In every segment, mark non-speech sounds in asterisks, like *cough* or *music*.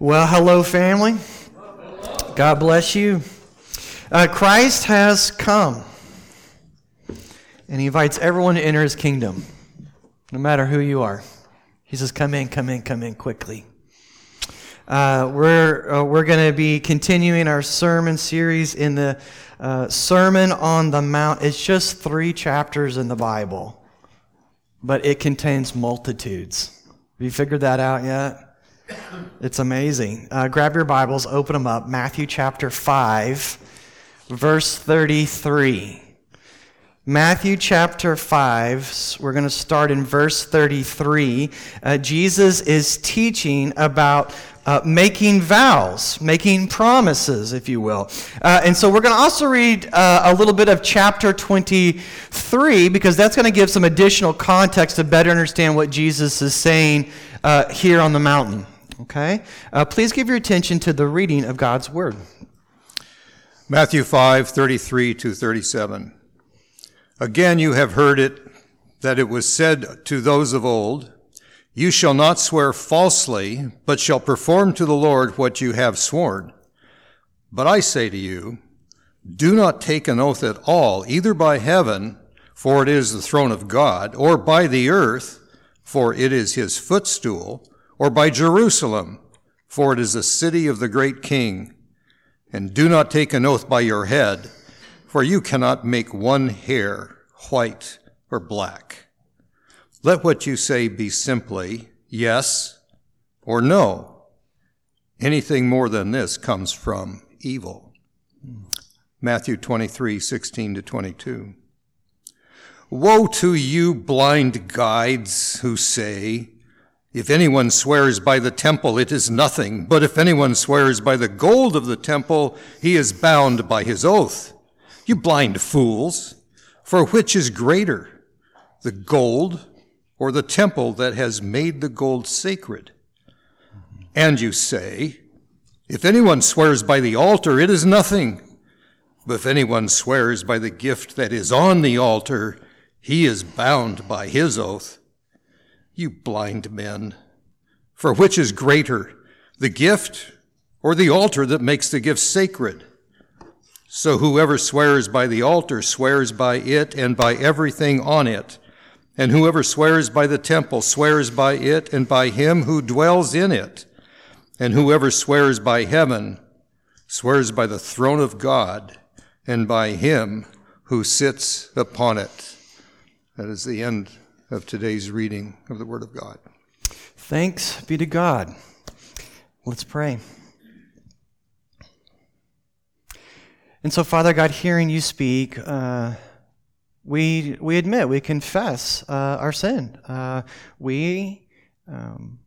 Well, hello, family. God bless you. Uh, Christ has come, and he invites everyone to enter his kingdom, no matter who you are. He says, Come in, come in, come in quickly. Uh, we're uh, we're going to be continuing our sermon series in the uh, Sermon on the Mount. It's just three chapters in the Bible, but it contains multitudes. Have you figured that out yet? It's amazing. Uh, grab your Bibles, open them up. Matthew chapter 5, verse 33. Matthew chapter 5, we're going to start in verse 33. Uh, Jesus is teaching about uh, making vows, making promises, if you will. Uh, and so we're going to also read uh, a little bit of chapter 23 because that's going to give some additional context to better understand what Jesus is saying uh, here on the mountain. Okay? Uh, please give your attention to the reading of God's Word. Matthew 5 33 to 37. Again, you have heard it that it was said to those of old, You shall not swear falsely, but shall perform to the Lord what you have sworn. But I say to you, do not take an oath at all, either by heaven, for it is the throne of God, or by the earth, for it is his footstool or by Jerusalem, for it is the city of the great king. And do not take an oath by your head, for you cannot make one hair white or black. Let what you say be simply yes or no. Anything more than this comes from evil. Matthew 23, 16 to 22. Woe to you, blind guides, who say, if anyone swears by the temple, it is nothing. But if anyone swears by the gold of the temple, he is bound by his oath. You blind fools! For which is greater, the gold or the temple that has made the gold sacred? And you say, if anyone swears by the altar, it is nothing. But if anyone swears by the gift that is on the altar, he is bound by his oath. You blind men! For which is greater, the gift or the altar that makes the gift sacred? So whoever swears by the altar swears by it and by everything on it. And whoever swears by the temple swears by it and by him who dwells in it. And whoever swears by heaven swears by the throne of God and by him who sits upon it. That is the end of today's reading of the Word of God. Thanks be to God. Let's pray. And so, Father God, hearing you speak, uh, we, we admit, we confess uh, our sin. Uh, we, um,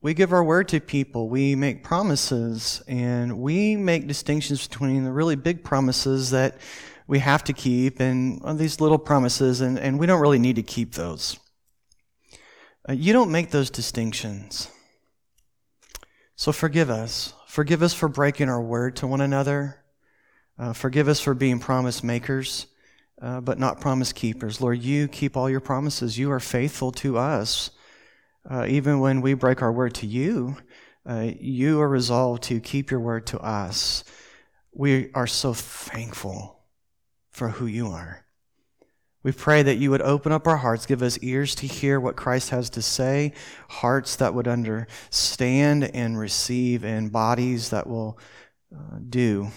we give our word to people. We make promises, and we make distinctions between the really big promises that we have to keep and these little promises, and, and we don't really need to keep those. Uh, you don't make those distinctions. So forgive us. Forgive us for breaking our word to one another. Uh, forgive us for being promise makers, uh, but not promise keepers. Lord, you keep all your promises. You are faithful to us. Uh, even when we break our word to you, uh, you are resolved to keep your word to us. We are so thankful for who you are. We pray that you would open up our hearts, give us ears to hear what Christ has to say, hearts that would understand and receive, and bodies that will uh, do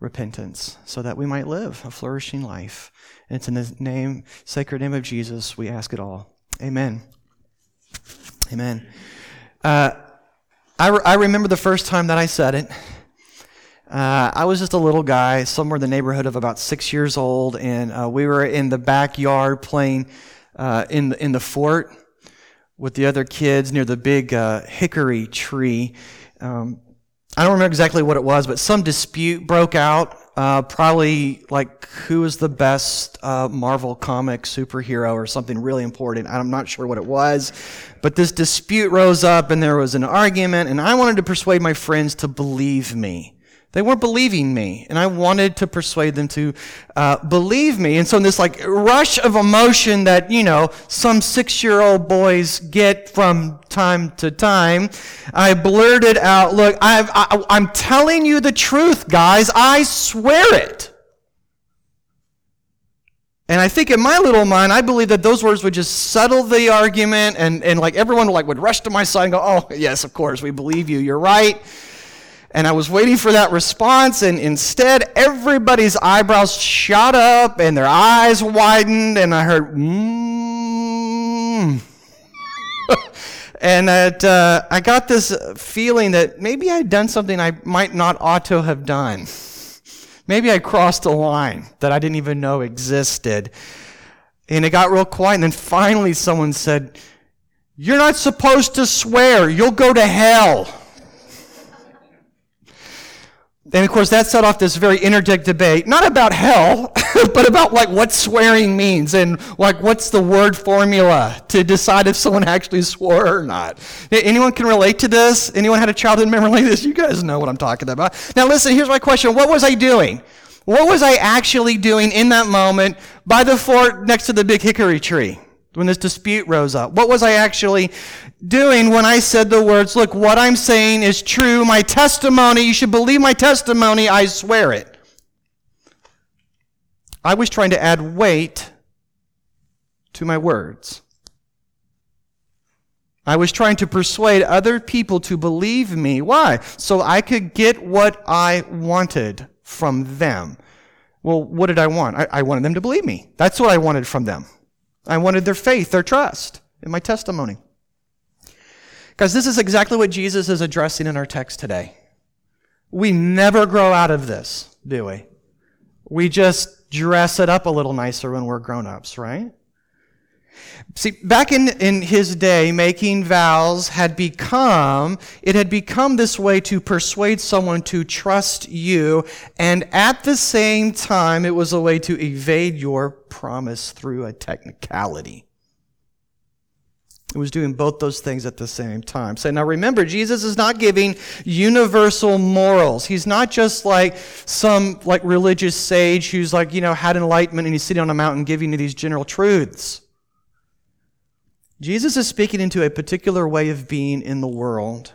repentance so that we might live a flourishing life. And it's in the name, sacred name of Jesus, we ask it all. Amen. Amen. Uh, I, re- I remember the first time that I said it. Uh, I was just a little guy, somewhere in the neighborhood of about six years old, and uh, we were in the backyard playing uh, in the, in the fort with the other kids near the big uh, hickory tree. Um, I don't remember exactly what it was, but some dispute broke out. Uh, probably like who is the best uh, Marvel comic superhero or something really important. I'm not sure what it was, but this dispute rose up and there was an argument, and I wanted to persuade my friends to believe me They weren't believing me, and I wanted to persuade them to uh, believe me. And so, in this like rush of emotion that you know some six-year-old boys get from time to time, I blurted out, "Look, I've, I, I'm telling you the truth, guys. I swear it." And I think in my little mind, I believe that those words would just settle the argument, and, and like everyone like would rush to my side and go, "Oh, yes, of course, we believe you. You're right." And I was waiting for that response, and instead, everybody's eyebrows shot up and their eyes widened, and I heard, mmm. *laughs* and it, uh, I got this feeling that maybe I'd done something I might not ought to have done. Maybe I crossed a line that I didn't even know existed. And it got real quiet. And then finally someone said, You're not supposed to swear. You'll go to hell. And of course, that set off this very interdict debate, not about hell, *laughs* but about like what swearing means and like what's the word formula to decide if someone actually swore or not. Anyone can relate to this? Anyone had a childhood memory like this? You guys know what I'm talking about. Now, listen, here's my question What was I doing? What was I actually doing in that moment by the fort next to the big hickory tree? When this dispute rose up? What was I actually doing when I said the words, Look, what I'm saying is true. My testimony, you should believe my testimony, I swear it. I was trying to add weight to my words. I was trying to persuade other people to believe me. Why? So I could get what I wanted from them. Well, what did I want? I, I wanted them to believe me. That's what I wanted from them. I wanted their faith, their trust in my testimony. Guys, this is exactly what Jesus is addressing in our text today. We never grow out of this, do we? We just dress it up a little nicer when we're grown ups, right? See, back in, in his day, making vows had become, it had become this way to persuade someone to trust you, and at the same time, it was a way to evade your promise through a technicality. It was doing both those things at the same time. So now remember, Jesus is not giving universal morals. He's not just like some like religious sage who's like, you know, had enlightenment and he's sitting on a mountain giving you these general truths. Jesus is speaking into a particular way of being in the world.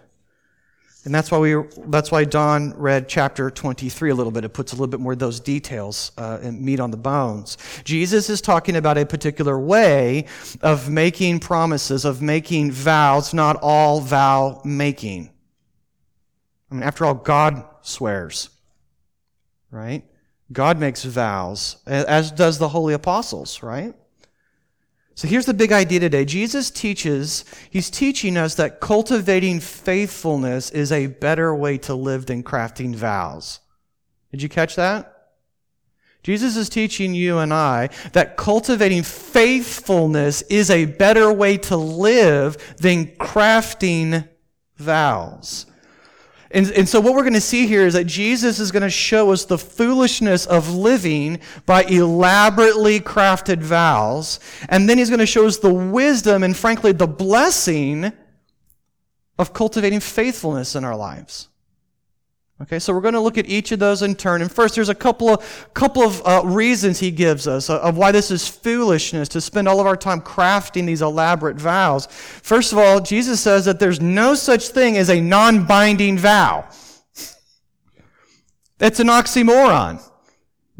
And that's why we that's why Don read chapter 23 a little bit. It puts a little bit more of those details uh, and meat on the bones. Jesus is talking about a particular way of making promises, of making vows, not all vow making. I mean, after all, God swears, right? God makes vows, as does the holy apostles, right? So here's the big idea today. Jesus teaches, he's teaching us that cultivating faithfulness is a better way to live than crafting vows. Did you catch that? Jesus is teaching you and I that cultivating faithfulness is a better way to live than crafting vows. And, and so, what we're going to see here is that Jesus is going to show us the foolishness of living by elaborately crafted vows. And then he's going to show us the wisdom and, frankly, the blessing of cultivating faithfulness in our lives. Okay, so we're going to look at each of those in turn. And first, there's a couple of, couple of uh, reasons he gives us uh, of why this is foolishness to spend all of our time crafting these elaborate vows. First of all, Jesus says that there's no such thing as a non binding vow. That's an oxymoron.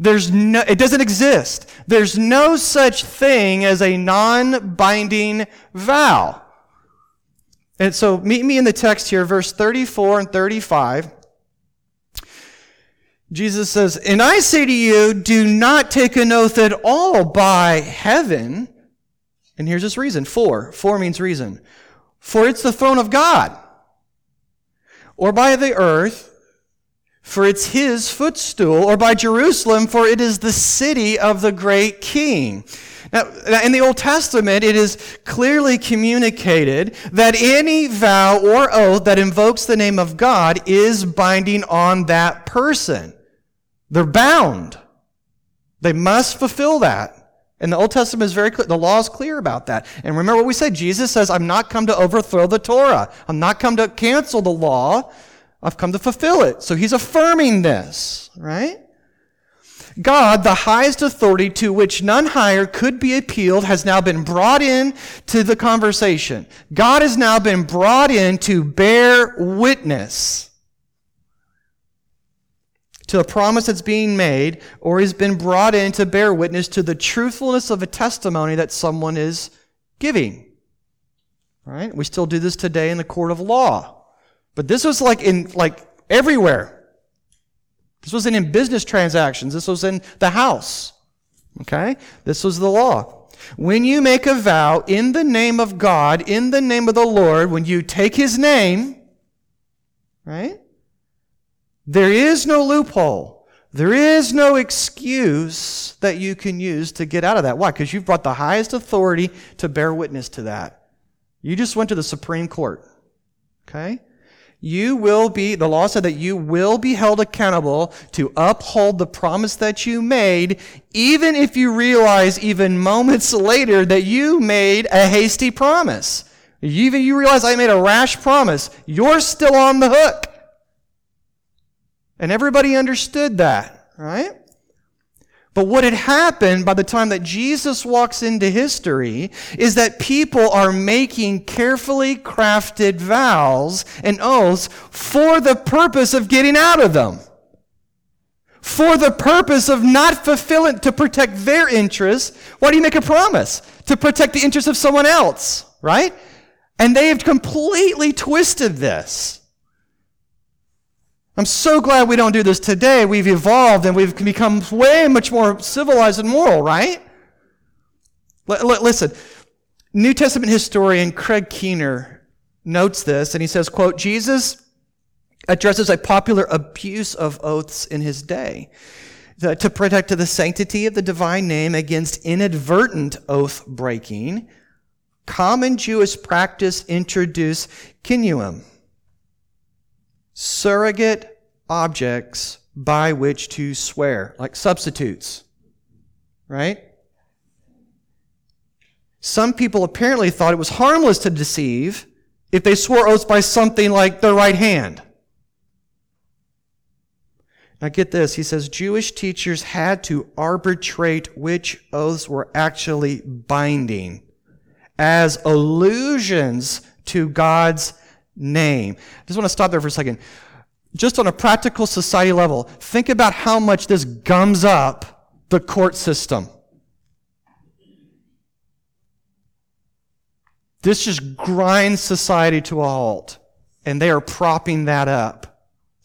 There's no, it doesn't exist. There's no such thing as a non binding vow. And so, meet me in the text here, verse 34 and 35. Jesus says, And I say to you, do not take an oath at all by heaven. And here's his reason. For. For means reason. For it's the throne of God. Or by the earth, for it's his footstool. Or by Jerusalem, for it is the city of the great king. Now, in the Old Testament, it is clearly communicated that any vow or oath that invokes the name of God is binding on that person. They're bound. They must fulfill that. And the Old Testament is very clear. The law is clear about that. And remember what we said. Jesus says, I'm not come to overthrow the Torah. I'm not come to cancel the law. I've come to fulfill it. So he's affirming this, right? God, the highest authority to which none higher could be appealed, has now been brought in to the conversation. God has now been brought in to bear witness to a promise that's being made, or he's been brought in to bear witness to the truthfulness of a testimony that someone is giving. Right? We still do this today in the court of law. But this was like in like everywhere. This wasn't in business transactions. This was in the house. Okay? This was the law. When you make a vow in the name of God, in the name of the Lord, when you take his name, right? There is no loophole. There is no excuse that you can use to get out of that. Why? Because you've brought the highest authority to bear witness to that. You just went to the Supreme Court. Okay? you will be, the law said that you will be held accountable to uphold the promise that you made, even if you realize even moments later that you made a hasty promise. Even you realize I made a rash promise, you're still on the hook. And everybody understood that, right? But what had happened by the time that Jesus walks into history is that people are making carefully crafted vows and oaths for the purpose of getting out of them. For the purpose of not fulfilling, to protect their interests. Why do you make a promise? To protect the interests of someone else, right? And they have completely twisted this. I'm so glad we don't do this today. We've evolved and we've become way much more civilized and moral, right? L- l- listen, New Testament historian Craig Keener notes this, and he says, quote, Jesus addresses a popular abuse of oaths in his day to protect the sanctity of the divine name against inadvertent oath breaking. Common Jewish practice introduced kinuim surrogate objects by which to swear, like substitutes. Right? Some people apparently thought it was harmless to deceive if they swore oaths by something like their right hand. Now get this. He says Jewish teachers had to arbitrate which oaths were actually binding as allusions to God's name. I just want to stop there for a second. Just on a practical society level, think about how much this gums up the court system. This just grinds society to a halt, and they are propping that up.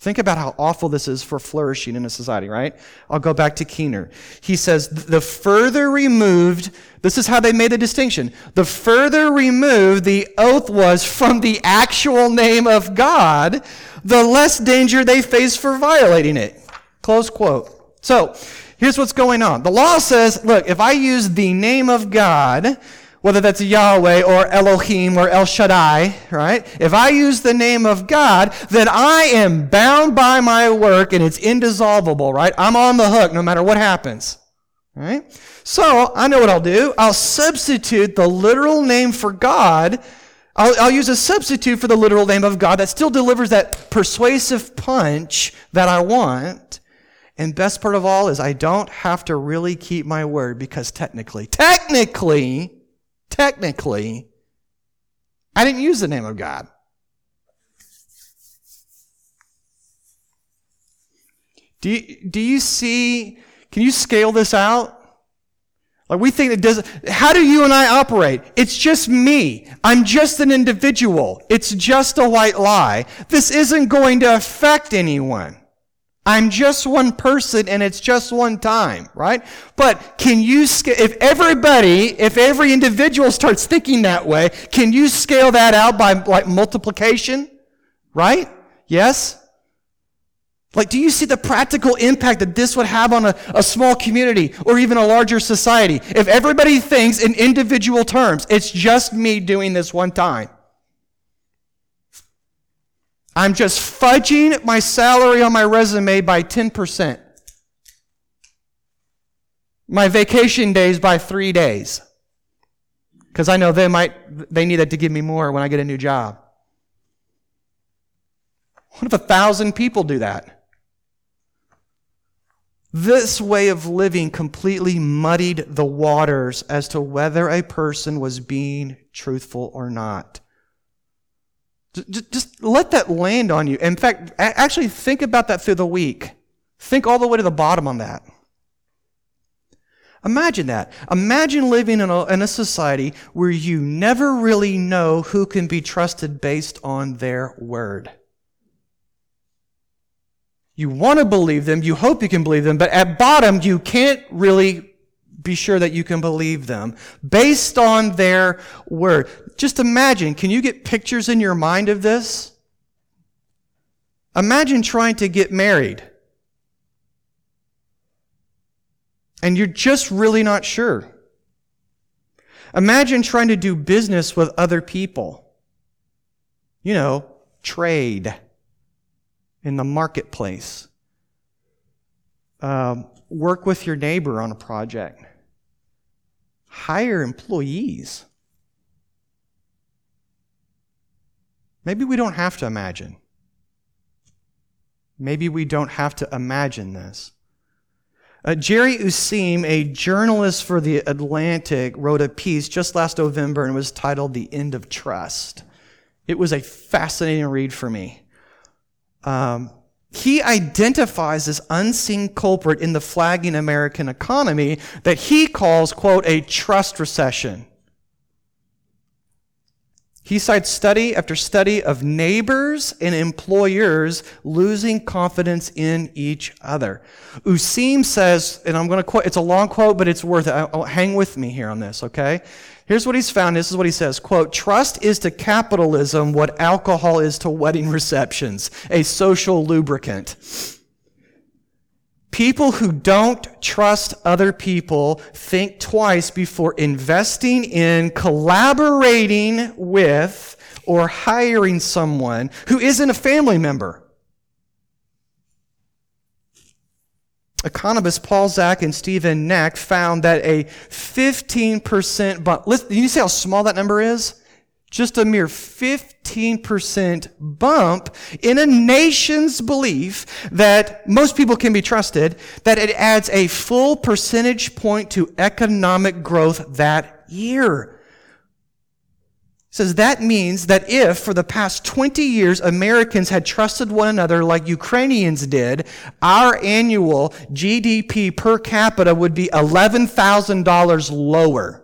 Think about how awful this is for flourishing in a society, right? I'll go back to Keener. He says, the further removed, this is how they made the distinction. The further removed the oath was from the actual name of God, the less danger they face for violating it. Close quote. So, here's what's going on. The law says, look, if I use the name of God, whether that's Yahweh or Elohim or El Shaddai, right? If I use the name of God, then I am bound by my work and it's indissoluble, right? I'm on the hook no matter what happens, right? So I know what I'll do. I'll substitute the literal name for God. I'll, I'll use a substitute for the literal name of God that still delivers that persuasive punch that I want. And best part of all is I don't have to really keep my word because technically, technically, technically, I didn't use the name of God. Do you, do you see, can you scale this out? Like we think it doesn't, how do you and I operate? It's just me. I'm just an individual. It's just a white lie. This isn't going to affect anyone. I'm just one person and it's just one time, right? But can you, if everybody, if every individual starts thinking that way, can you scale that out by like multiplication? Right? Yes? Like, do you see the practical impact that this would have on a, a small community or even a larger society? If everybody thinks in individual terms, it's just me doing this one time. I'm just fudging my salary on my resume by 10%. My vacation days by three days. Because I know they might, they need it to give me more when I get a new job. What if a thousand people do that? This way of living completely muddied the waters as to whether a person was being truthful or not. Just let that land on you. In fact, actually think about that through the week. Think all the way to the bottom on that. Imagine that. Imagine living in a, in a society where you never really know who can be trusted based on their word. You want to believe them, you hope you can believe them, but at bottom, you can't really be sure that you can believe them based on their word. Just imagine, can you get pictures in your mind of this? Imagine trying to get married. And you're just really not sure. Imagine trying to do business with other people. You know, trade in the marketplace. Um, work with your neighbor on a project. Hire employees. Maybe we don't have to imagine. Maybe we don't have to imagine this. Uh, Jerry Useem, a journalist for The Atlantic, wrote a piece just last November and was titled The End of Trust. It was a fascinating read for me. Um, he identifies this unseen culprit in the flagging American economy that he calls, quote, a trust recession. He cites study after study of neighbors and employers losing confidence in each other. Useem says, and I'm going to quote, it's a long quote, but it's worth it. I'll, oh, hang with me here on this, okay? Here's what he's found. This is what he says, quote, trust is to capitalism what alcohol is to wedding receptions, a social lubricant. People who don't trust other people think twice before investing in collaborating with or hiring someone who isn't a family member. Economists Paul Zak and Stephen Knack found that a 15% bump, listen, you see how small that number is? Just a mere 15% bump in a nation's belief that most people can be trusted, that it adds a full percentage point to economic growth that year. says that means that if for the past 20 years Americans had trusted one another like Ukrainians did, our annual GDP per capita would be $11,000 lower.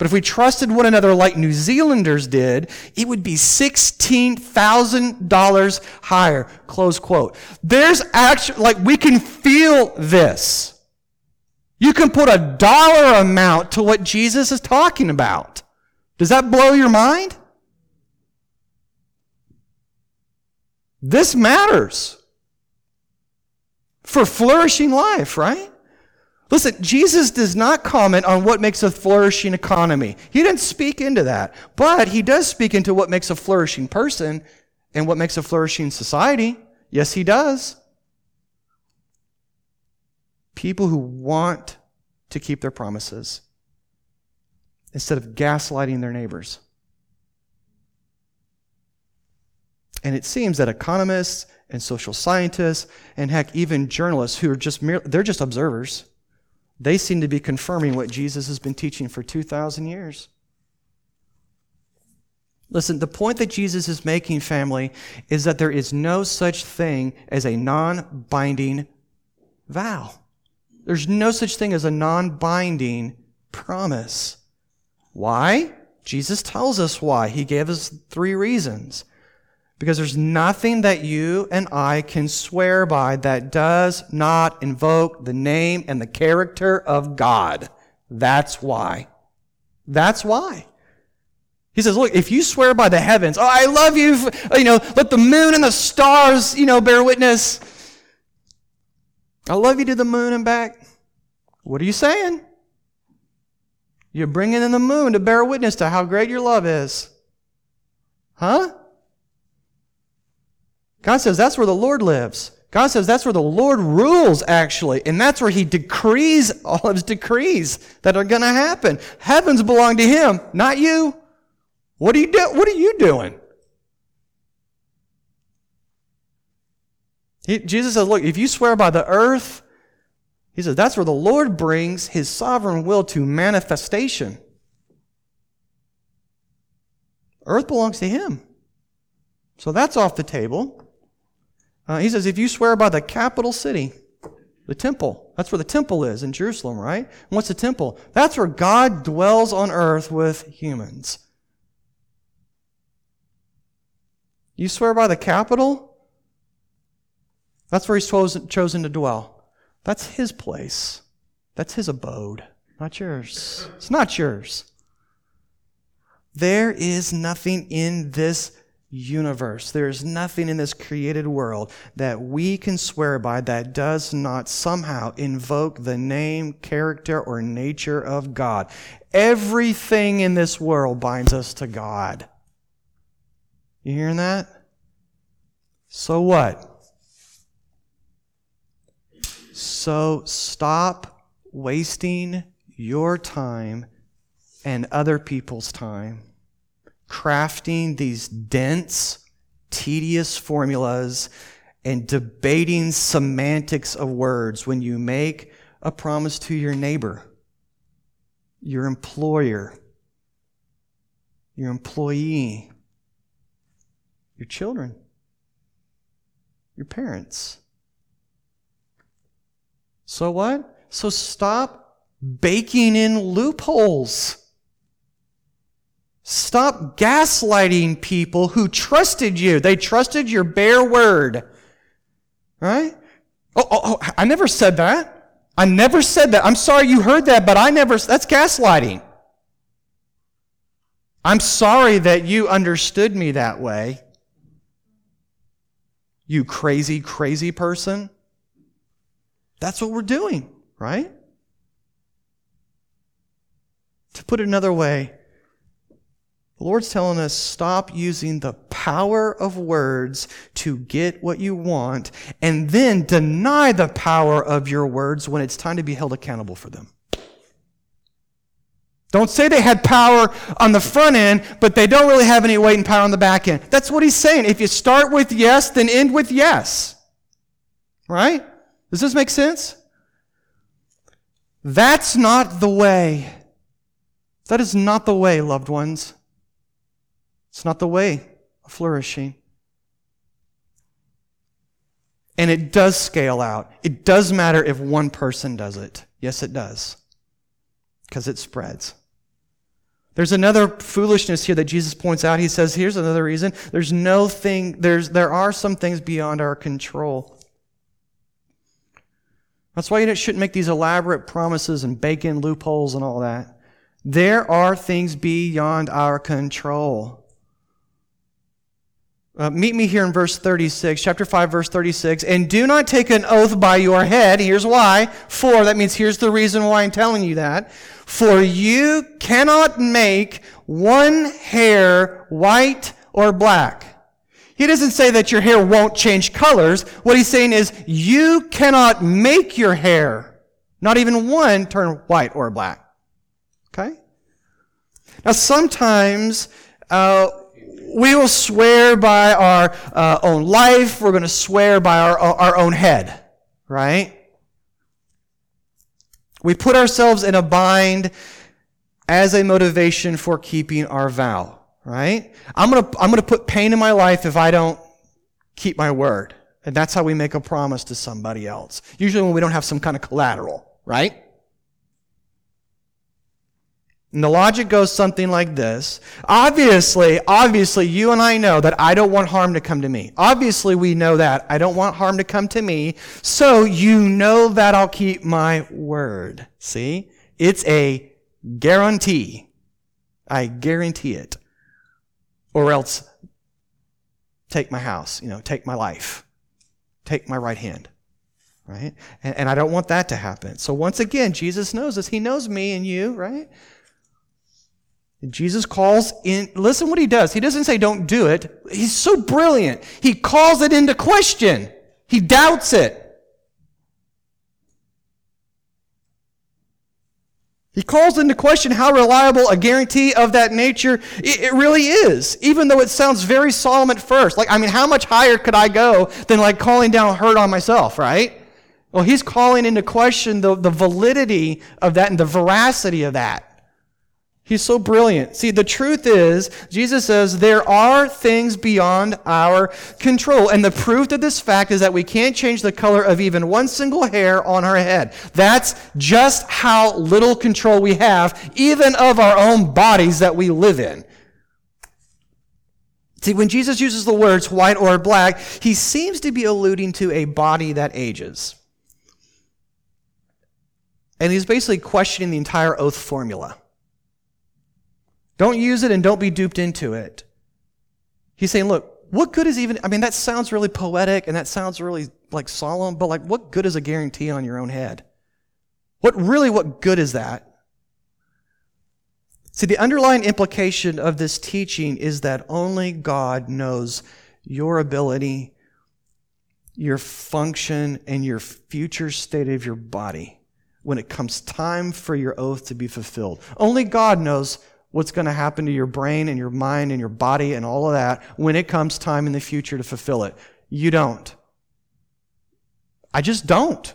But if we trusted one another like New Zealanders did, it would be $16,000 higher. Close quote. There's actually, like, we can feel this. You can put a dollar amount to what Jesus is talking about. Does that blow your mind? This matters for flourishing life, right? Listen, Jesus does not comment on what makes a flourishing economy. He didn't speak into that. But he does speak into what makes a flourishing person and what makes a flourishing society. Yes, he does. People who want to keep their promises instead of gaslighting their neighbors. And it seems that economists and social scientists and heck even journalists who are just mere, they're just observers they seem to be confirming what Jesus has been teaching for 2,000 years. Listen, the point that Jesus is making, family, is that there is no such thing as a non binding vow. There's no such thing as a non binding promise. Why? Jesus tells us why. He gave us three reasons. Because there's nothing that you and I can swear by that does not invoke the name and the character of God. That's why. That's why. He says, look, if you swear by the heavens, oh, I love you, you know, let the moon and the stars, you know, bear witness. I love you to the moon and back. What are you saying? You're bringing in the moon to bear witness to how great your love is. Huh? God says that's where the Lord lives. God says that's where the Lord rules, actually. And that's where He decrees *laughs* all of His decrees that are going to happen. Heavens belong to Him, not you. What are you, do- what are you doing? He, Jesus says, Look, if you swear by the earth, he says, that's where the Lord brings his sovereign will to manifestation. Earth belongs to him. So that's off the table. Uh, he says, if you swear by the capital city, the temple, that's where the temple is in Jerusalem, right? And what's the temple? That's where God dwells on earth with humans. You swear by the capital? That's where he's chosen, chosen to dwell. That's his place. That's his abode, not yours. It's not yours. There is nothing in this universe. There is nothing in this created world that we can swear by that does not somehow invoke the name, character, or nature of God. Everything in this world binds us to God. You hearing that? So what? So stop wasting your time and other people's time crafting these dense, tedious formulas and debating semantics of words when you make a promise to your neighbor, your employer, your employee, your children, your parents. So what? So stop baking in loopholes. Stop gaslighting people who trusted you. They trusted your bare word. Right? Oh, oh, oh, I never said that. I never said that. I'm sorry you heard that, but I never, that's gaslighting. I'm sorry that you understood me that way. You crazy, crazy person. That's what we're doing, right? To put it another way, the Lord's telling us stop using the power of words to get what you want and then deny the power of your words when it's time to be held accountable for them. Don't say they had power on the front end, but they don't really have any weight and power on the back end. That's what he's saying. If you start with yes, then end with yes. Right? Does this make sense? That's not the way. That is not the way, loved ones. It's not the way of flourishing. And it does scale out. It does matter if one person does it. Yes, it does. Because it spreads. There's another foolishness here that Jesus points out. He says, here's another reason. There's no thing, there's, there are some things beyond our control. That's why you shouldn't make these elaborate promises and bake in loopholes and all that. There are things beyond our control. Uh, meet me here in verse 36, chapter 5, verse 36. And do not take an oath by your head. Here's why. For, that means here's the reason why I'm telling you that. For you cannot make one hair white or black. He doesn't say that your hair won't change colors. What he's saying is you cannot make your hair, not even one, turn white or black. Okay? Now, sometimes uh, we will swear by our uh, own life. We're going to swear by our, our own head, right? We put ourselves in a bind as a motivation for keeping our vow, right? I'm going to, I'm going to put pain in my life if I don't keep my word. And that's how we make a promise to somebody else. Usually when we don't have some kind of collateral, right? And the logic goes something like this. Obviously, obviously, you and I know that I don't want harm to come to me. Obviously, we know that. I don't want harm to come to me. So you know that I'll keep my word. See? It's a guarantee. I guarantee it. Or else take my house, you know, take my life, take my right hand. Right? And, and I don't want that to happen. So once again, Jesus knows us. He knows me and you, right? Jesus calls in, listen what he does. He doesn't say don't do it. He's so brilliant. He calls it into question. He doubts it. He calls into question how reliable a guarantee of that nature it, it really is, even though it sounds very solemn at first. Like, I mean, how much higher could I go than like calling down hurt on myself, right? Well, he's calling into question the, the validity of that and the veracity of that. He's so brilliant. See, the truth is, Jesus says there are things beyond our control. And the proof of this fact is that we can't change the color of even one single hair on our head. That's just how little control we have, even of our own bodies that we live in. See, when Jesus uses the words white or black, he seems to be alluding to a body that ages. And he's basically questioning the entire oath formula. Don't use it and don't be duped into it. He's saying, look, what good is even, I mean, that sounds really poetic and that sounds really like solemn, but like, what good is a guarantee on your own head? What really, what good is that? See, the underlying implication of this teaching is that only God knows your ability, your function, and your future state of your body when it comes time for your oath to be fulfilled. Only God knows what's going to happen to your brain and your mind and your body and all of that when it comes time in the future to fulfill it. You don't. I just don't.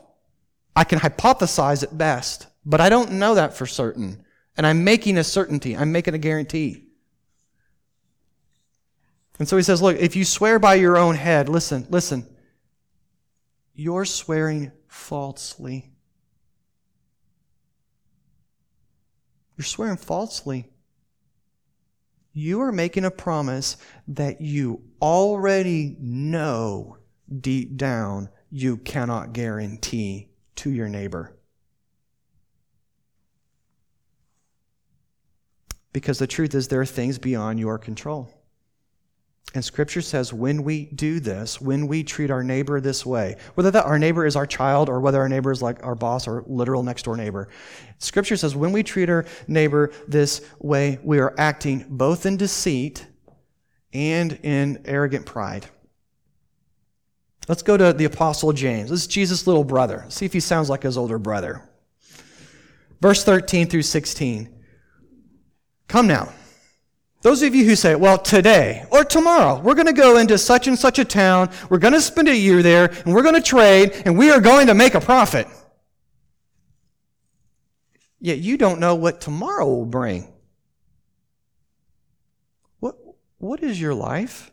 I can hypothesize at best, but I don't know that for certain. And I'm making a certainty, I'm making a guarantee. And so he says, Look, if you swear by your own head, listen, listen, you're swearing falsely. You're swearing falsely you are making a promise that you already know deep down you cannot guarantee to your neighbor. Because the truth is, there are things beyond your control. And scripture says when we do this, when we treat our neighbor this way, whether that our neighbor is our child or whether our neighbor is like our boss or literal next door neighbor, scripture says when we treat our neighbor this way, we are acting both in deceit and in arrogant pride. Let's go to the apostle James. This is Jesus' little brother. See if he sounds like his older brother. Verse 13 through 16. Come now. Those of you who say, well, today or tomorrow, we're going to go into such and such a town, we're going to spend a year there, and we're going to trade, and we are going to make a profit. Yet you don't know what tomorrow will bring. What, what is your life?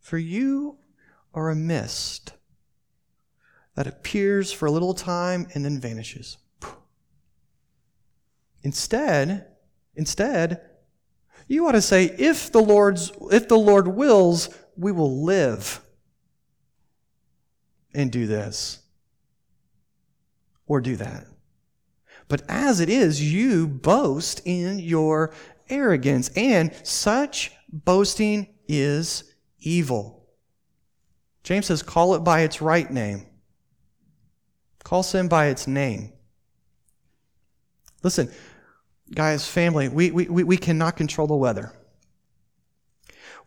For you are a mist that appears for a little time and then vanishes. Instead, instead, you ought to say, if the Lord's, if the Lord wills, we will live and do this or do that. But as it is, you boast in your arrogance, and such boasting is evil. James says, call it by its right name. Call sin by its name. Listen, Guys, family, we, we, we cannot control the weather.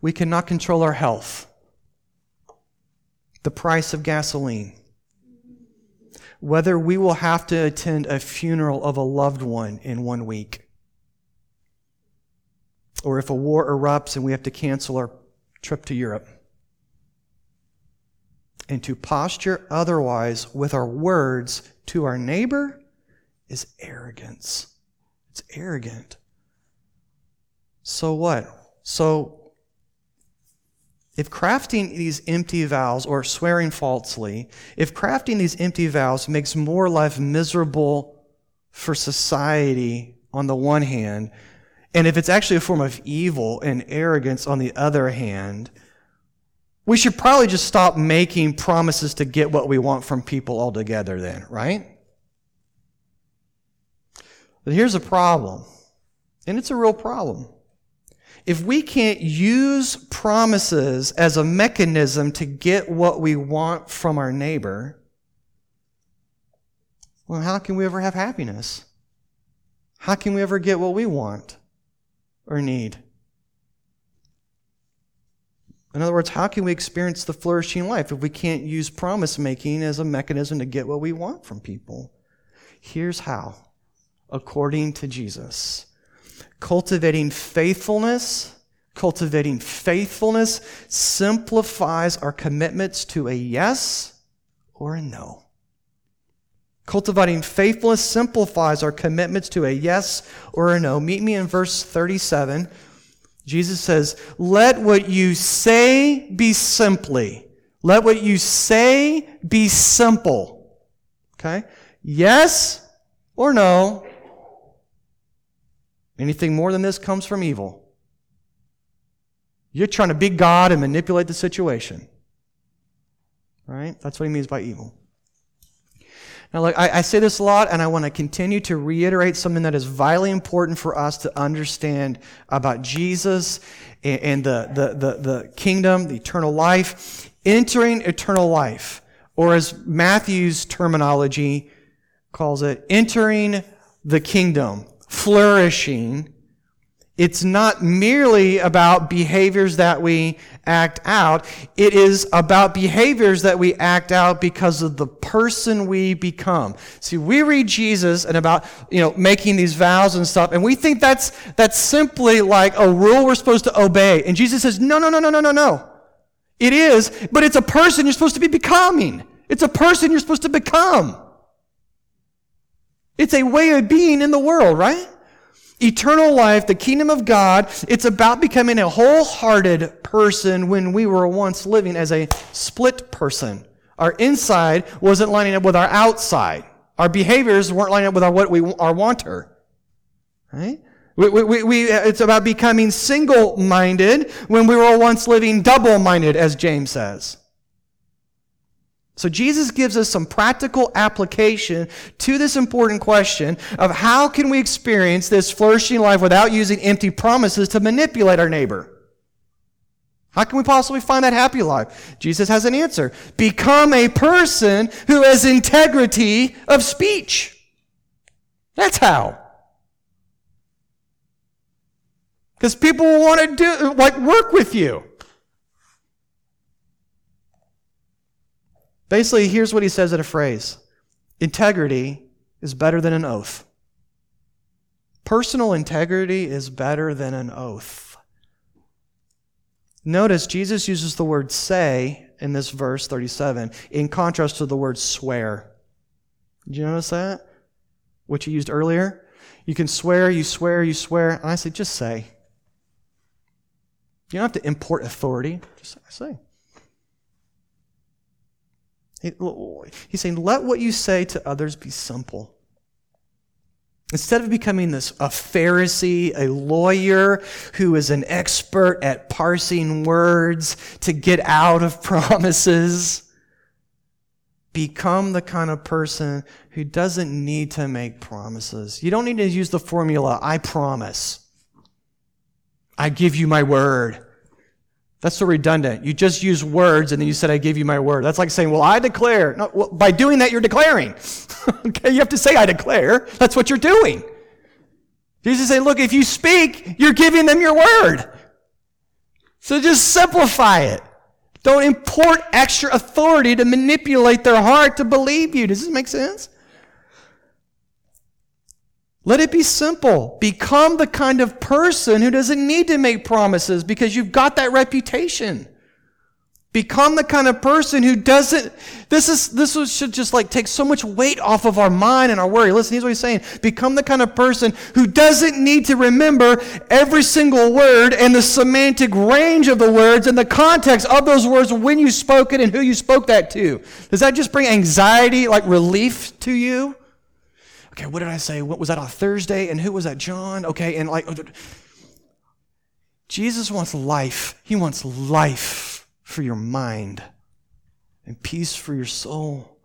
We cannot control our health, the price of gasoline, whether we will have to attend a funeral of a loved one in one week, or if a war erupts and we have to cancel our trip to Europe. And to posture otherwise with our words to our neighbor is arrogance. It's arrogant. So what? So if crafting these empty vows or swearing falsely, if crafting these empty vows makes more life miserable for society on the one hand, and if it's actually a form of evil and arrogance on the other hand, we should probably just stop making promises to get what we want from people altogether, then, right? But here's a problem, and it's a real problem. If we can't use promises as a mechanism to get what we want from our neighbor, well, how can we ever have happiness? How can we ever get what we want or need? In other words, how can we experience the flourishing life if we can't use promise making as a mechanism to get what we want from people? Here's how according to Jesus. Cultivating faithfulness, cultivating faithfulness simplifies our commitments to a yes or a no. Cultivating faithfulness simplifies our commitments to a yes or a no. Meet me in verse 37. Jesus says, Let what you say be simply. Let what you say be simple. Okay? Yes or no. Anything more than this comes from evil. You're trying to be God and manipulate the situation. Right? That's what he means by evil. Now, look, I, I, say this a lot, and I want to continue to reiterate something that is vitally important for us to understand about Jesus and, and the, the, the, the kingdom, the eternal life. Entering eternal life, or as Matthew's terminology calls it, entering the kingdom, flourishing, it's not merely about behaviors that we act out. It is about behaviors that we act out because of the person we become. See, we read Jesus and about, you know, making these vows and stuff, and we think that's, that's simply like a rule we're supposed to obey. And Jesus says, no, no, no, no, no, no, no. It is, but it's a person you're supposed to be becoming. It's a person you're supposed to become. It's a way of being in the world, right? Eternal life, the kingdom of God, it's about becoming a wholehearted person when we were once living as a split person. Our inside wasn't lining up with our outside. Our behaviors weren't lining up with our what we our wanter. Right? We, we, we, it's about becoming single-minded when we were once living double-minded, as James says. So Jesus gives us some practical application to this important question of how can we experience this flourishing life without using empty promises to manipulate our neighbor? How can we possibly find that happy life? Jesus has an answer. Become a person who has integrity of speech. That's how. Because people want to do, like, work with you. Basically, here's what he says in a phrase integrity is better than an oath. Personal integrity is better than an oath. Notice Jesus uses the word say in this verse 37 in contrast to the word swear. Did you notice that? Which he used earlier? You can swear, you swear, you swear. And I say, just say. You don't have to import authority. Just say. He's saying, let what you say to others be simple. Instead of becoming this a Pharisee, a lawyer who is an expert at parsing words to get out of *laughs* promises, become the kind of person who doesn't need to make promises. You don't need to use the formula, I promise. I give you my word. That's so redundant. You just use words and then you said, I give you my word. That's like saying, well, I declare. No, well, by doing that, you're declaring. *laughs* okay, you have to say, I declare. That's what you're doing. Jesus said, look, if you speak, you're giving them your word. So just simplify it. Don't import extra authority to manipulate their heart to believe you. Does this make sense? Let it be simple. Become the kind of person who doesn't need to make promises because you've got that reputation. Become the kind of person who doesn't, this is, this should just like take so much weight off of our mind and our worry. Listen, here's what he's saying. Become the kind of person who doesn't need to remember every single word and the semantic range of the words and the context of those words when you spoke it and who you spoke that to. Does that just bring anxiety, like relief to you? Okay, what did I say? What was that on Thursday? And who was that? John? Okay, and like, Jesus wants life. He wants life for your mind and peace for your soul.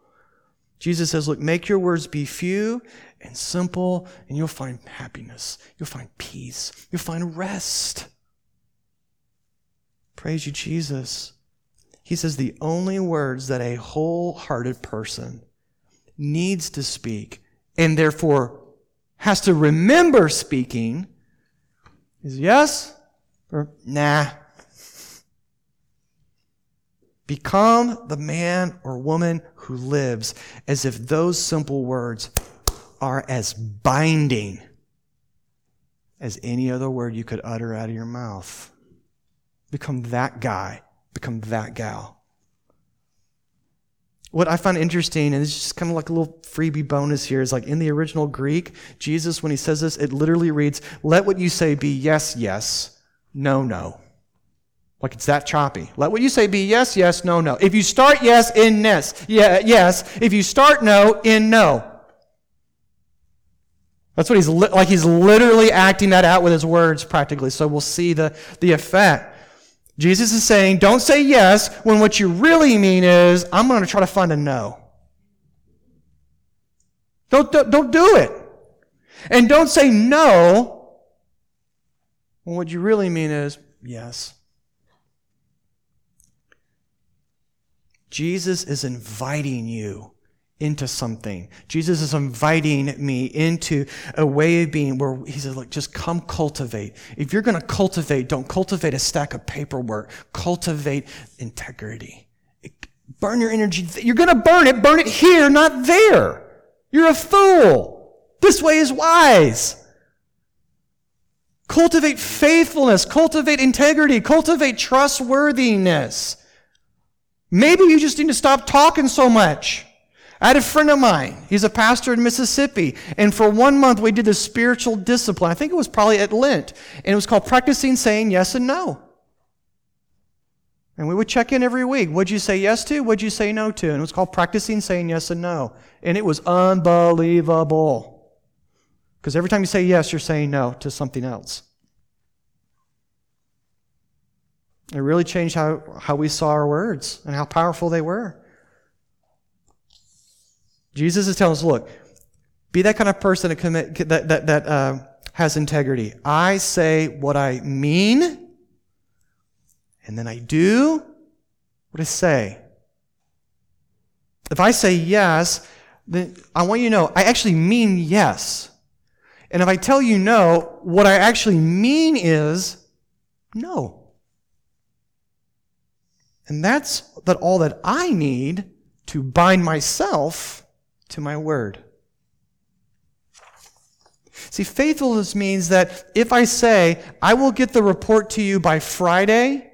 Jesus says, look, make your words be few and simple, and you'll find happiness. You'll find peace. You'll find rest. Praise you, Jesus. He says the only words that a wholehearted person needs to speak and therefore has to remember speaking is yes or nah. Become the man or woman who lives as if those simple words are as binding as any other word you could utter out of your mouth. Become that guy. Become that gal. What I find interesting, and it's just kind of like a little freebie bonus here, is like in the original Greek, Jesus, when he says this, it literally reads, Let what you say be yes, yes, no, no. Like it's that choppy. Let what you say be yes, yes, no, no. If you start yes, in yes. Yeah, yes. If you start no, in no. That's what he's li- like. He's literally acting that out with his words practically. So we'll see the, the effect. Jesus is saying, don't say yes when what you really mean is, I'm going to try to find a no. Don't, don't, don't do it. And don't say no when what you really mean is, yes. Jesus is inviting you into something. Jesus is inviting me into a way of being where he says, look, just come cultivate. If you're going to cultivate, don't cultivate a stack of paperwork. Cultivate integrity. Burn your energy. You're going to burn it. Burn it here, not there. You're a fool. This way is wise. Cultivate faithfulness. Cultivate integrity. Cultivate trustworthiness. Maybe you just need to stop talking so much. I had a friend of mine. He's a pastor in Mississippi. And for one month, we did this spiritual discipline. I think it was probably at Lent. And it was called practicing saying yes and no. And we would check in every week. What'd you say yes to? What'd you say no to? And it was called practicing saying yes and no. And it was unbelievable. Because every time you say yes, you're saying no to something else. It really changed how, how we saw our words and how powerful they were. Jesus is telling us, look, be that kind of person that, commit, that, that, that uh, has integrity. I say what I mean, and then I do what I say. If I say yes, then I want you to know I actually mean yes. And if I tell you no, what I actually mean is no. And that's that all that I need to bind myself to my word. See, faithfulness means that if I say, I will get the report to you by Friday,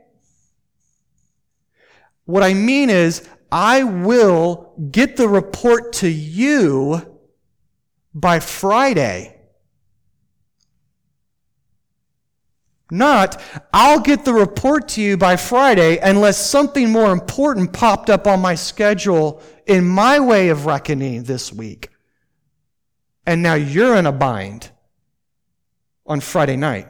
what I mean is, I will get the report to you by Friday. Not, I'll get the report to you by Friday unless something more important popped up on my schedule in my way of reckoning this week. And now you're in a bind on Friday night.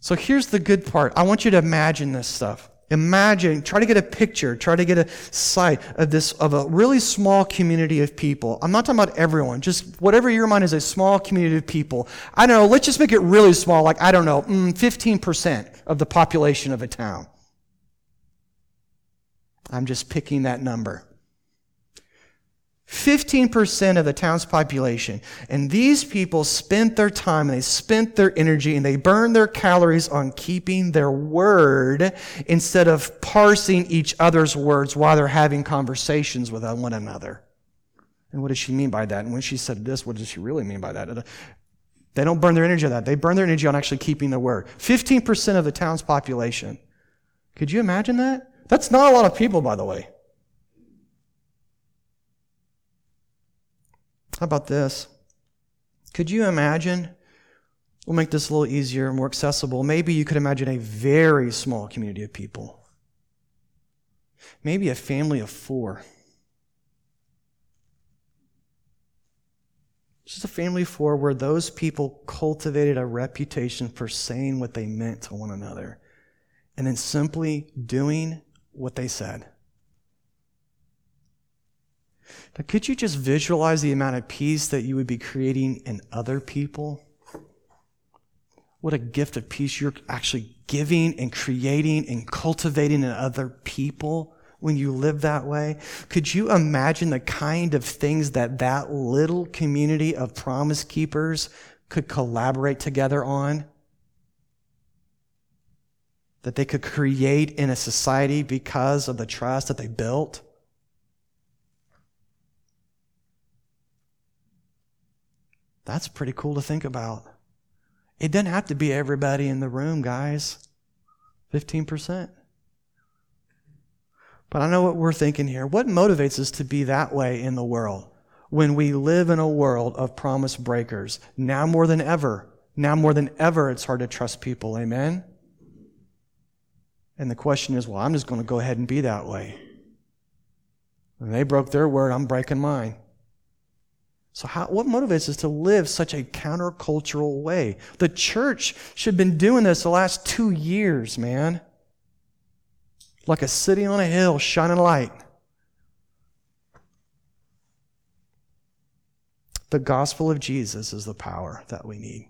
So here's the good part. I want you to imagine this stuff. Imagine, try to get a picture, try to get a sight of this, of a really small community of people. I'm not talking about everyone, just whatever your mind is a small community of people. I don't know, let's just make it really small, like, I don't know, 15% mm, of the population of a town. I'm just picking that number. 15% of the town's population. And these people spent their time and they spent their energy and they burned their calories on keeping their word instead of parsing each other's words while they're having conversations with one another. And what does she mean by that? And when she said this, what does she really mean by that? They don't burn their energy on that. They burn their energy on actually keeping the word. 15% of the town's population. Could you imagine that? That's not a lot of people, by the way. How about this? Could you imagine? We'll make this a little easier, more accessible. Maybe you could imagine a very small community of people. Maybe a family of four. Just a family of four where those people cultivated a reputation for saying what they meant to one another and then simply doing what they said. Now, could you just visualize the amount of peace that you would be creating in other people? What a gift of peace you're actually giving and creating and cultivating in other people when you live that way. Could you imagine the kind of things that that little community of promise keepers could collaborate together on? That they could create in a society because of the trust that they built? That's pretty cool to think about. It doesn't have to be everybody in the room, guys. 15%. But I know what we're thinking here. What motivates us to be that way in the world? When we live in a world of promise breakers, now more than ever, now more than ever, it's hard to trust people. Amen? And the question is, well, I'm just going to go ahead and be that way. When they broke their word, I'm breaking mine. So, how, what motivates us to live such a countercultural way? The church should have been doing this the last two years, man. Like a city on a hill shining light. The gospel of Jesus is the power that we need.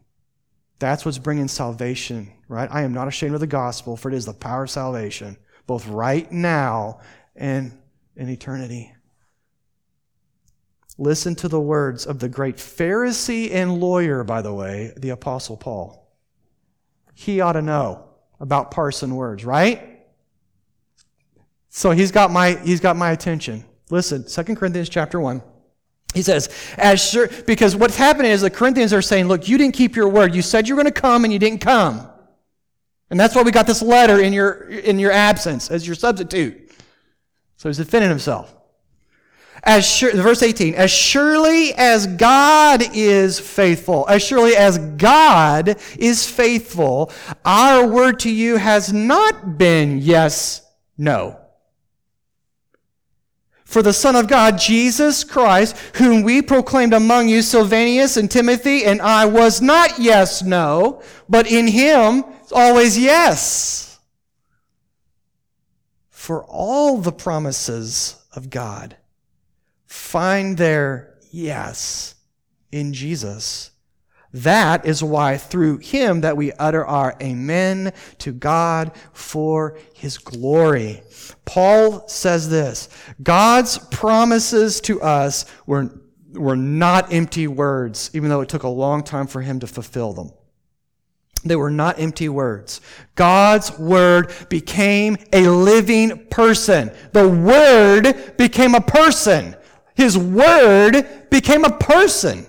That's what's bringing salvation, right? I am not ashamed of the gospel, for it is the power of salvation, both right now and in eternity. Listen to the words of the great Pharisee and lawyer, by the way, the Apostle Paul. He ought to know about parson words, right? So he's got my, he's got my attention. Listen, 2 Corinthians chapter 1. He says, as sure, because what's happening is the Corinthians are saying, look, you didn't keep your word. You said you were going to come and you didn't come. And that's why we got this letter in your, in your absence as your substitute. So he's defending himself. As sure, verse 18, as surely as God is faithful, as surely as God is faithful, our word to you has not been yes, no. For the Son of God, Jesus Christ, whom we proclaimed among you, Silvanus and Timothy, and I was not yes, no, but in him always yes. For all the promises of God find their yes in Jesus. That is why through him that we utter our amen to God for his glory. Paul says this, God's promises to us were, were not empty words, even though it took a long time for him to fulfill them. They were not empty words. God's word became a living person. The word became a person. His word became a person.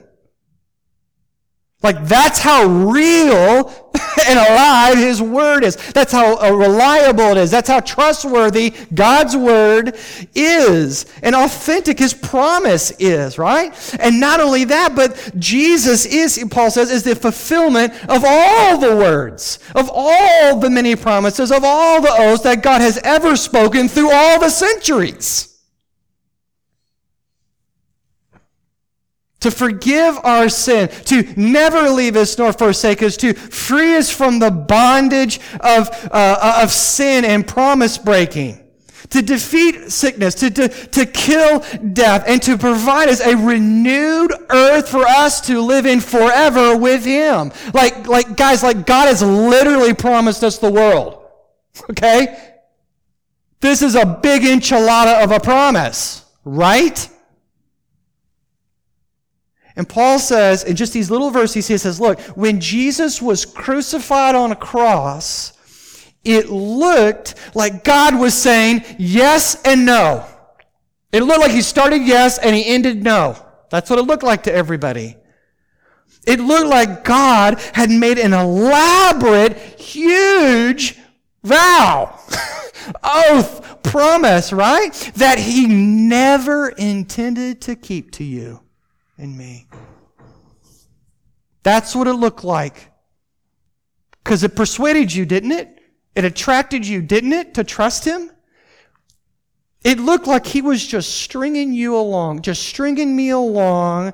Like that's how real *laughs* and alive His Word is. That's how uh, reliable it is. That's how trustworthy God's Word is. And authentic His promise is, right? And not only that, but Jesus is, Paul says, is the fulfillment of all the words, of all the many promises, of all the oaths that God has ever spoken through all the centuries. To forgive our sin, to never leave us nor forsake us, to free us from the bondage of, uh, of sin and promise breaking, to defeat sickness, to, to, to kill death, and to provide us a renewed earth for us to live in forever with Him. Like, like, guys, like God has literally promised us the world. Okay? This is a big enchilada of a promise, right? And Paul says, in just these little verses, he says, look, when Jesus was crucified on a cross, it looked like God was saying yes and no. It looked like he started yes and he ended no. That's what it looked like to everybody. It looked like God had made an elaborate, huge vow, *laughs* oath, promise, right? That he never intended to keep to you and me. That's what it looked like. Because it persuaded you, didn't it? It attracted you, didn't it, to trust Him? It looked like He was just stringing you along, just stringing me along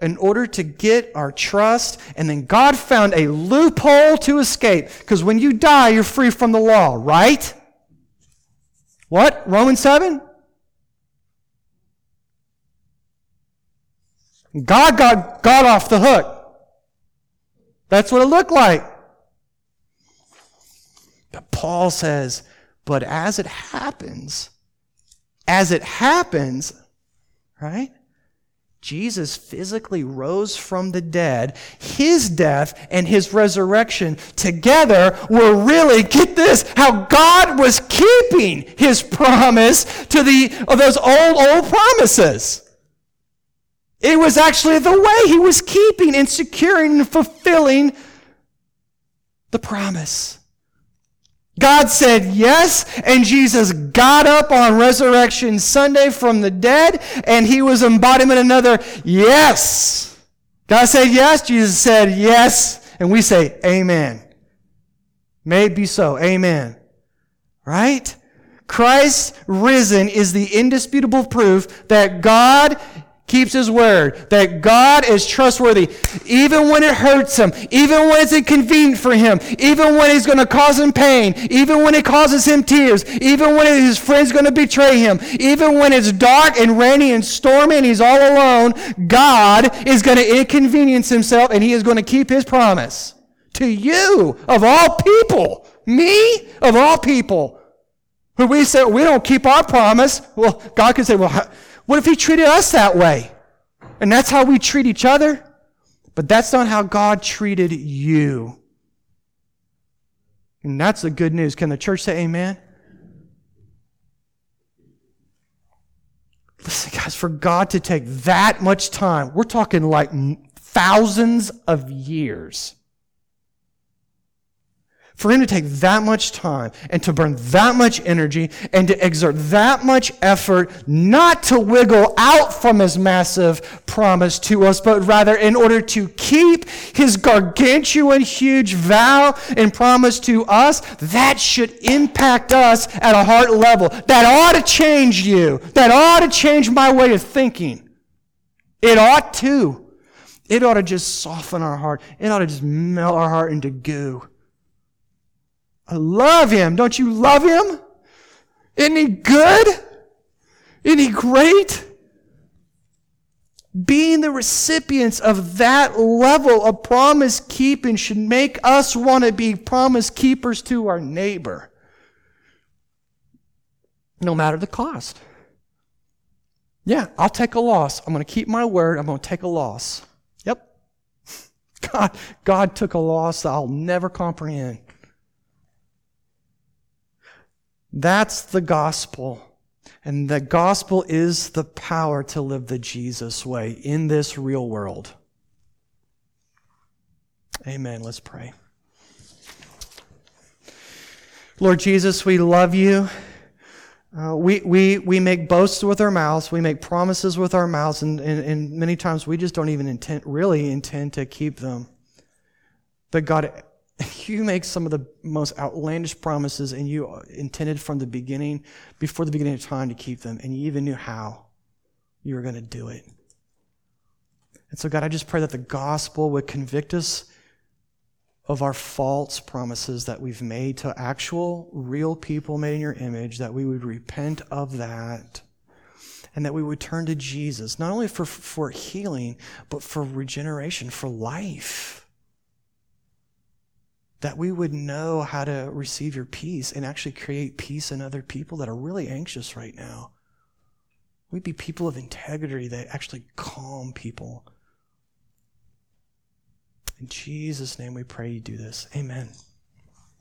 in order to get our trust. And then God found a loophole to escape. Because when you die, you're free from the law, right? What? Romans 7? God got God off the hook. That's what it looked like. But Paul says, but as it happens, as it happens, right? Jesus physically rose from the dead. His death and his resurrection together were really, get this, how God was keeping his promise to the, those old, old promises. It was actually the way he was keeping and securing and fulfilling the promise. God said yes, and Jesus got up on Resurrection Sunday from the dead, and he was embodiment another yes. God said yes, Jesus said yes, and we say amen. May it be so. Amen. Right? Christ risen is the indisputable proof that God keeps his word, that God is trustworthy, even when it hurts him, even when it's inconvenient for him, even when he's going to cause him pain, even when it causes him tears, even when his friend's going to betray him, even when it's dark and rainy and stormy and he's all alone, God is going to inconvenience himself and he is going to keep his promise to you of all people, me of all people. Who we say we don't keep our promise. Well, God can say, well, what if He treated us that way? And that's how we treat each other? But that's not how God treated you. And that's the good news. Can the church say amen? Listen, guys, for God to take that much time, we're talking like thousands of years for him to take that much time and to burn that much energy and to exert that much effort not to wiggle out from his massive promise to us, but rather in order to keep his gargantuan, huge vow and promise to us, that should impact us at a heart level. That ought to change you. That ought to change my way of thinking. It ought to. It ought to just soften our heart. It ought to just melt our heart into goo. I love him. Don't you love him? Isn't he good? Isn't he great? Being the recipients of that level of promise keeping should make us want to be promise keepers to our neighbor, no matter the cost. Yeah, I'll take a loss. I'm going to keep my word. I'm going to take a loss. Yep. *laughs* God, God took a loss I'll never comprehend. That's the gospel. And the gospel is the power to live the Jesus way in this real world. Amen. Let's pray. Lord Jesus, we love you. Uh, we, we, we make boasts with our mouths. We make promises with our mouths. And, and, and many times we just don't even intend, really intend to keep them. But God, you make some of the most outlandish promises and you intended from the beginning, before the beginning of time, to keep them, and you even knew how you were going to do it. And so, God, I just pray that the gospel would convict us of our false promises that we've made to actual, real people made in your image, that we would repent of that, and that we would turn to Jesus, not only for, for healing, but for regeneration, for life that we would know how to receive your peace and actually create peace in other people that are really anxious right now. We'd be people of integrity that actually calm people. In Jesus' name we pray you do this. Amen.